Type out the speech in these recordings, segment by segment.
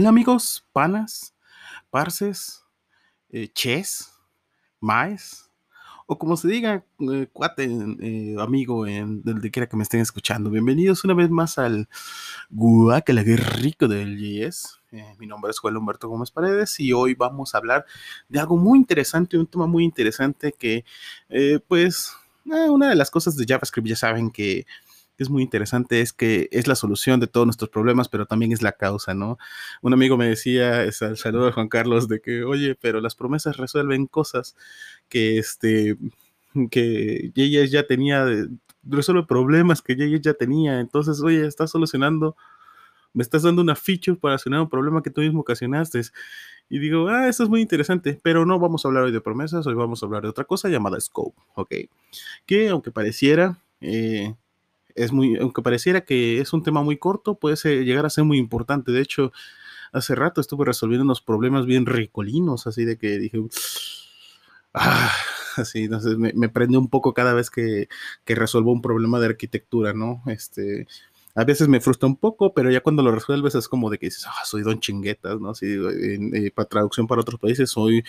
Hola amigos, panas, parces, eh, ches, maes, o como se diga, eh, cuate, eh, amigo, en donde quiera que me estén escuchando. Bienvenidos una vez más al Guacala Rico del GS. mi nombre es Juan Humberto Gómez Paredes y hoy vamos a hablar de algo muy interesante, un tema muy interesante que, pues, una de las cosas de JavaScript ya saben que es muy interesante es que es la solución de todos nuestros problemas, pero también es la causa, ¿no? Un amigo me decía, es al saludo de Juan Carlos, de que, oye, pero las promesas resuelven cosas que, este, que ella ya tenía, resuelve problemas que ella ya tenía, entonces, oye, estás solucionando, me estás dando una feature para solucionar un problema que tú mismo ocasionaste. Y digo, ah, eso es muy interesante, pero no vamos a hablar hoy de promesas, hoy vamos a hablar de otra cosa llamada scope, ¿ok? Que aunque pareciera, eh, es muy, aunque pareciera que es un tema muy corto, puede llegar a ser muy importante. De hecho, hace rato estuve resolviendo unos problemas bien ricolinos, así de que dije, ah, así, entonces me, me, prende un poco cada vez que, que resuelvo un problema de arquitectura, ¿no? Este, a veces me frustra un poco, pero ya cuando lo resuelves es como de que dices, ah, soy don chinguetas, ¿no? Así, eh, para traducción para otros países soy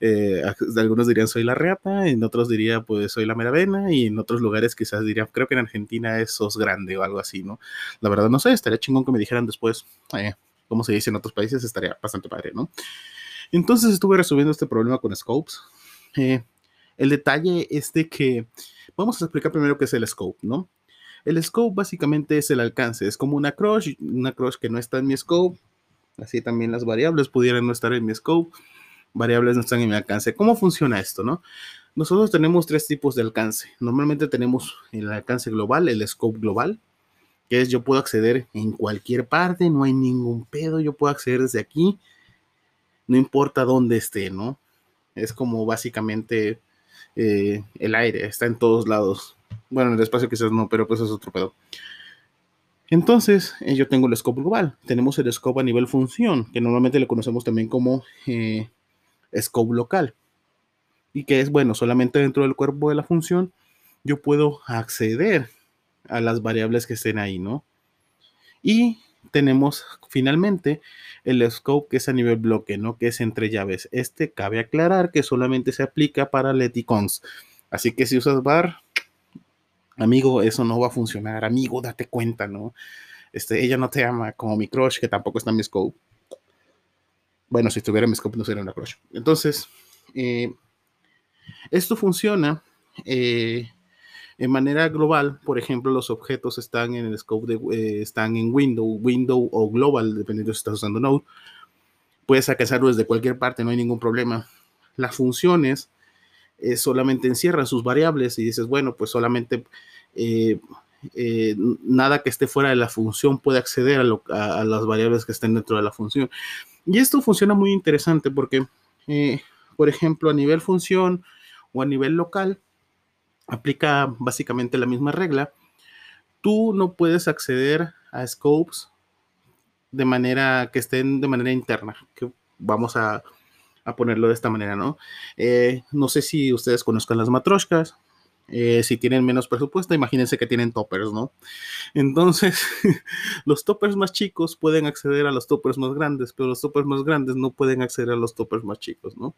eh, algunos dirían soy la reata, en otros diría pues soy la meravena y en otros lugares quizás dirían, creo que en Argentina es sos grande o algo así, ¿no? La verdad no sé, estaría chingón que me dijeran después eh, cómo se dice en otros países, estaría bastante padre, ¿no? Entonces estuve resolviendo este problema con scopes. Eh, el detalle es de que vamos a explicar primero qué es el scope, ¿no? El scope básicamente es el alcance, es como una crush, una crush que no está en mi scope, así también las variables pudieran no estar en mi scope variables no están en mi alcance. ¿Cómo funciona esto, no? Nosotros tenemos tres tipos de alcance. Normalmente tenemos el alcance global, el scope global, que es yo puedo acceder en cualquier parte, no hay ningún pedo, yo puedo acceder desde aquí, no importa dónde esté, ¿no? Es como básicamente eh, el aire, está en todos lados. Bueno, en el espacio quizás no, pero pues es otro pedo. Entonces, eh, yo tengo el scope global. Tenemos el scope a nivel función, que normalmente le conocemos también como eh, scope local. Y que es, bueno, solamente dentro del cuerpo de la función yo puedo acceder a las variables que estén ahí, ¿no? Y tenemos finalmente el scope que es a nivel bloque, ¿no? Que es entre llaves. Este cabe aclarar que solamente se aplica para leticons. Así que si usas bar, amigo, eso no va a funcionar. Amigo, date cuenta, ¿no? Este, ella no te ama como mi crush, que tampoco está en mi scope. Bueno, si estuviera en mi scope no sería una crush. Entonces, eh, esto funciona eh, en manera global. Por ejemplo, los objetos están en el scope de, eh, están en window, window o global, dependiendo si estás usando Node. Puedes accesarlo desde cualquier parte, no hay ningún problema. Las funciones solamente encierran sus variables y dices, bueno, pues solamente nada que esté fuera de la función puede acceder a, a, las variables que estén dentro de la función. Y esto funciona muy interesante porque, eh, por ejemplo, a nivel función o a nivel local, aplica básicamente la misma regla. Tú no puedes acceder a scopes de manera que estén de manera interna, que vamos a, ponerlo de esta manera, ¿no? Eh, no sé si ustedes conozcan las matroshkas, eh, si tienen menos presupuesto, imagínense que tienen toppers, ¿no? Entonces, los toppers más chicos pueden acceder a los toppers más grandes, pero los toppers más grandes no pueden acceder a los toppers más chicos, ¿no?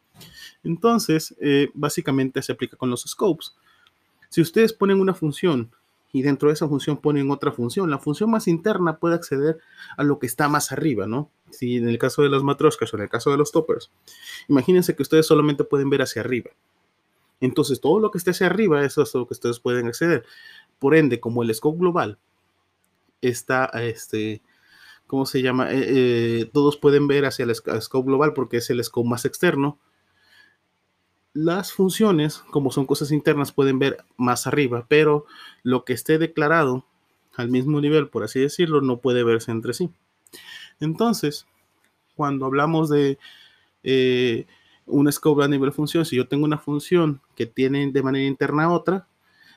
Entonces, eh, básicamente se aplica con los scopes. Si ustedes ponen una función y dentro de esa función ponen otra función, la función más interna puede acceder a lo que está más arriba, ¿no? Si en el caso de las matroscas o en el caso de los toppers, imagínense que ustedes solamente pueden ver hacia arriba. Entonces, todo lo que esté hacia arriba, eso es lo que ustedes pueden acceder. Por ende, como el scope global está, este, ¿cómo se llama? Eh, eh, todos pueden ver hacia el scope global porque es el scope más externo. Las funciones, como son cosas internas, pueden ver más arriba, pero lo que esté declarado al mismo nivel, por así decirlo, no puede verse entre sí. Entonces, cuando hablamos de eh, un scope a nivel función, si yo tengo una función que tiene de manera interna otra,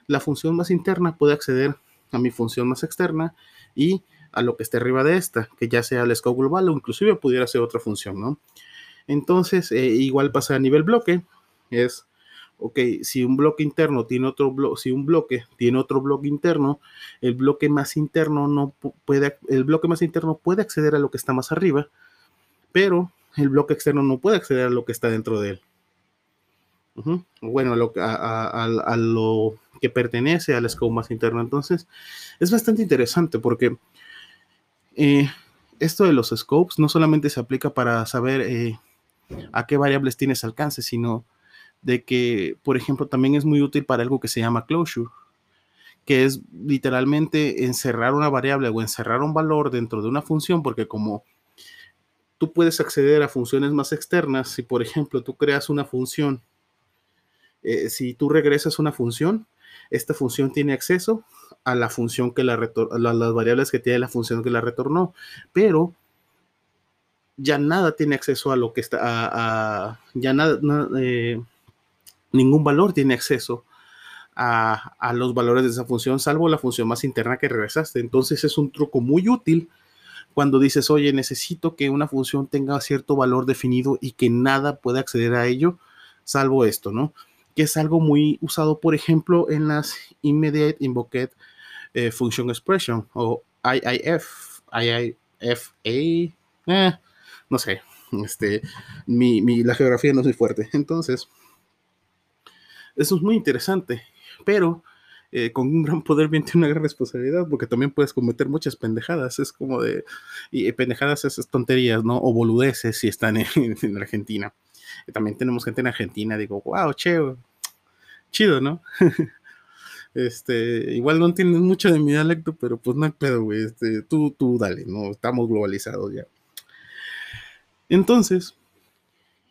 la función más interna puede acceder a mi función más externa y a lo que esté arriba de esta, que ya sea el scope global o inclusive pudiera ser otra función, ¿no? Entonces, eh, igual pasa a nivel bloque, es, ok, si un bloque interno tiene otro bloque, si un bloque tiene otro bloque interno, el bloque más interno no puede, el bloque más interno puede acceder a lo que está más arriba, pero el bloque externo no puede acceder a lo que está dentro de él. Bueno, a lo, que pertenece al scope más interno. Entonces, es bastante interesante porque eh, esto de los scopes no solamente se aplica para saber eh, a qué variables tienes alcance, sino de que, por ejemplo, también es muy útil para algo que se llama closure, que es literalmente encerrar una variable o encerrar un valor dentro de una función, porque como tú puedes acceder a funciones más externas, si por ejemplo tú creas una función, eh, si tú regresas una función, esta función tiene acceso a la función que la a las variables que tiene la función que la retornó, pero ya nada tiene acceso a lo que está, ya nada, eh, ningún valor tiene acceso a, a, los valores de esa función, salvo la función más interna que regresaste. Entonces es un truco muy útil cuando dices, oye, necesito que una función tenga cierto valor definido y que nada pueda acceder a ello, salvo esto, ¿no? Que es algo muy usado, por ejemplo, en las Immediate Invocate eh, Function Expression o IIF, IIFA, eh, no sé, este, mi, mi, la geografía no es muy fuerte. Entonces, eso es muy interesante, pero eh, con un gran poder viene una gran responsabilidad, porque también puedes cometer muchas pendejadas. Es como de. Y pendejadas, esas tonterías, ¿no? O boludeces si están en, en Argentina. también tenemos gente en Argentina, digo, wow, che, chido, ¿no? este, igual no entienden mucho de mi dialecto, pero pues no hay pedo, güey. Este, tú, tú dale, ¿no? Estamos globalizados ya. Entonces,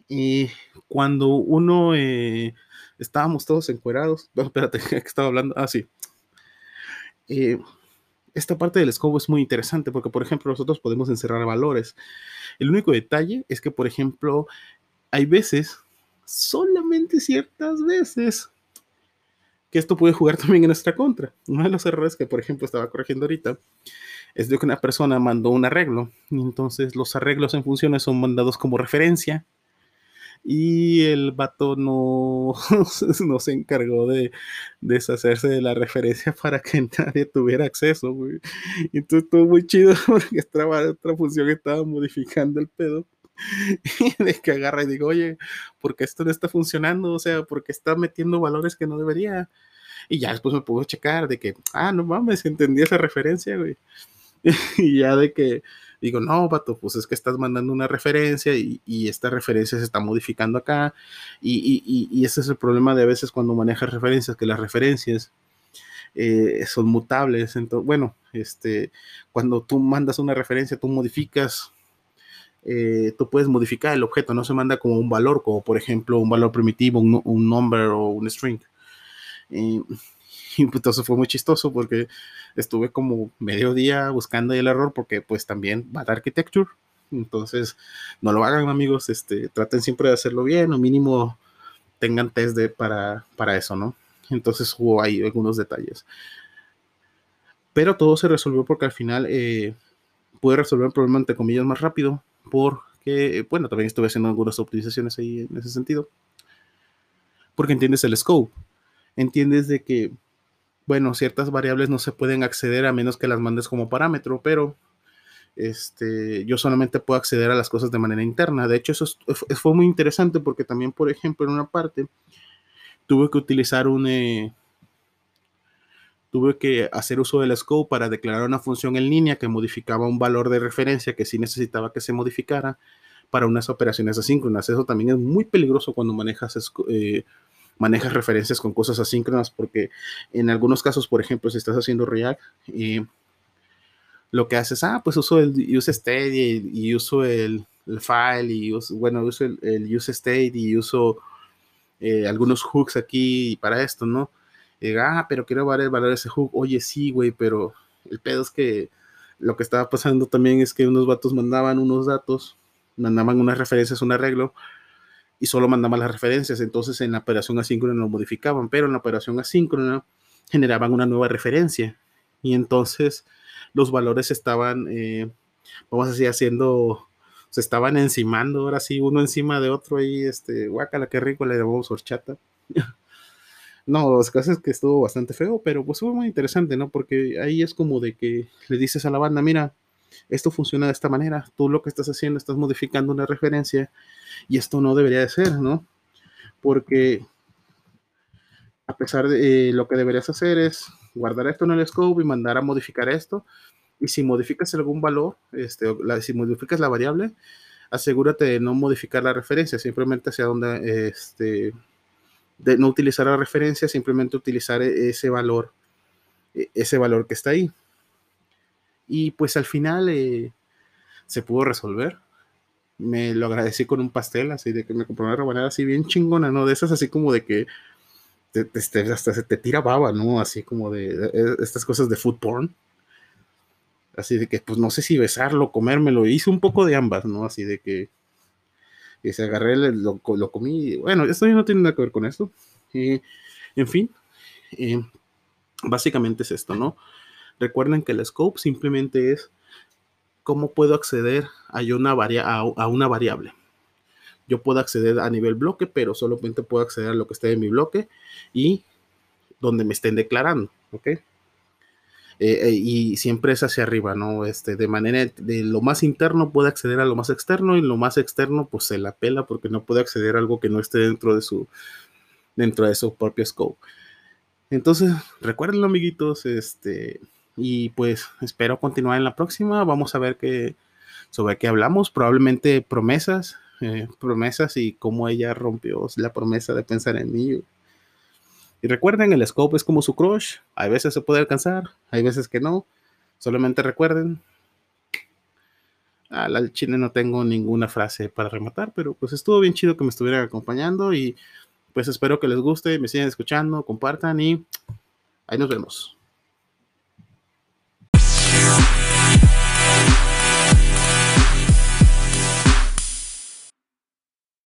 y cuando uno eh, estábamos todos encuerados. No, espérate, que estaba hablando? Ah, sí. Eh, esta parte del escobo es muy interesante porque, por ejemplo, nosotros podemos encerrar valores. El único detalle es que, por ejemplo, hay veces, solamente ciertas veces, que esto puede jugar también en nuestra contra. Uno de los errores que, por ejemplo, estaba corrigiendo ahorita es de que una persona mandó un arreglo entonces los arreglos en funciones son mandados como referencia y el vato no, no se encargó de deshacerse de la referencia para que nadie tuviera acceso, güey. Entonces estuvo muy chido porque esta otra función estaba modificando el pedo. Y de que agarra y digo, oye, ¿por qué esto no está funcionando? O sea, porque está metiendo valores que no debería. Y ya después me pudo checar de que, ah, no mames, entendí esa referencia, güey. y ya de que digo, no, vato, pues es que estás mandando una referencia y, esta referencia se está modificando acá. Y, ese es el problema de a veces cuando manejas referencias, que las referencias eh, son mutables. Entonces, bueno, este, cuando tú mandas una referencia, tú modificas. Eh, tú puedes modificar el objeto, no se manda como un valor, como por ejemplo un valor primitivo, un, un number o un string. Eh, y pues entonces fue muy chistoso porque estuve como medio día buscando el error porque pues también va de architecture. Entonces, no lo hagan amigos, este, traten siempre de hacerlo bien o mínimo tengan test de, para, para eso, ¿no? Entonces hubo ahí algunos detalles. Pero todo se resolvió porque al final eh, pude resolver el problema entre comillas más rápido porque, bueno, también estuve haciendo algunas optimizaciones ahí en ese sentido. Porque entiendes el scope. Entiendes de que bueno, ciertas variables no se pueden acceder a menos que las mandes como parámetro, pero este, yo solamente puedo acceder a las cosas de manera interna. De hecho, eso fue muy interesante porque también, por ejemplo, en una parte tuve que utilizar un... Eh, tuve que hacer uso del scope para declarar una función en línea que modificaba un valor de referencia que sí necesitaba que se modificara para unas operaciones asíncronas. Eso también es muy peligroso cuando manejas eh, manejas referencias con cosas asíncronas, porque en algunos casos, por ejemplo, si estás haciendo React, y lo que haces, ah, pues uso el use state y, uso el, file y uso, bueno, uso el, use state y uso eh, algunos hooks aquí para esto, ¿no? Ah, pero quiero variar el valor ese hook. Oye, sí, güey, pero el pedo es que lo que estaba pasando también es que unos vatos mandaban unos datos, mandaban unas referencias, un arreglo, y solo mandaban las referencias. Entonces en la operación asíncrona lo modificaban, pero en la operación asíncrona generaban una nueva referencia. Y entonces los valores estaban, eh, vamos a decir, haciendo, se estaban encimando, ahora sí, uno encima de otro ahí, este, guacala, qué rico, le llamamos horchata. no, las cosas que estuvo bastante feo, pero pues fue muy interesante, ¿no? Porque ahí es como de que le dices a la banda, mira, esto funciona de esta manera, tú lo que estás haciendo, estás modificando una referencia y esto no debería de ser, ¿no? Porque a pesar de eh, lo que deberías hacer es guardar esto en el scope y mandar a modificar esto. Y si modificas algún valor, este, si modificas la variable, asegúrate de no modificar la referencia, simplemente hacia donde, este, de no utilizar la referencia, simplemente utilizar e, ese valor, e, ese valor que está ahí. Y pues al final eh, se pudo resolver. Me lo agradecí con un pastel, así de que me compró una rebanada así bien chingona, ¿no? De esas así como de que hasta se te tira baba, ¿no? Así como de, estas cosas de food porn. Así de que, pues no sé si besarlo, comérmelo. Hice un poco de ambas, ¿no? Así de que, y se agarré, lo, lo comí. Bueno, esto no tiene nada que ver con esto. En fin, eh, básicamente es esto, ¿no? Recuerden que el scope simplemente es cómo puedo acceder a una, a una variable yo puedo acceder a nivel bloque, pero solamente puedo acceder a lo que esté en mi bloque y donde me estén declarando, ¿ok? Eh, eh, y siempre es hacia arriba, ¿no? Este, de manera de lo más interno puede acceder a lo más externo y lo más externo pues se la pela porque no puede acceder a algo que no esté dentro de su dentro de su propio scope. Entonces, recuérdenlo, amiguitos, este y pues espero continuar en la próxima. Vamos a ver qué sobre qué hablamos, probablemente promesas, eh, promesas y cómo ella rompió la promesa de pensar en mí. Y recuerden, el scope es como su crush. Hay veces se puede alcanzar, hay veces que no. Solamente recuerden. Al chile no tengo ninguna frase para rematar, pero pues estuvo bien chido que me estuvieran acompañando y pues espero que les guste, me sigan escuchando, compartan y ahí nos vemos.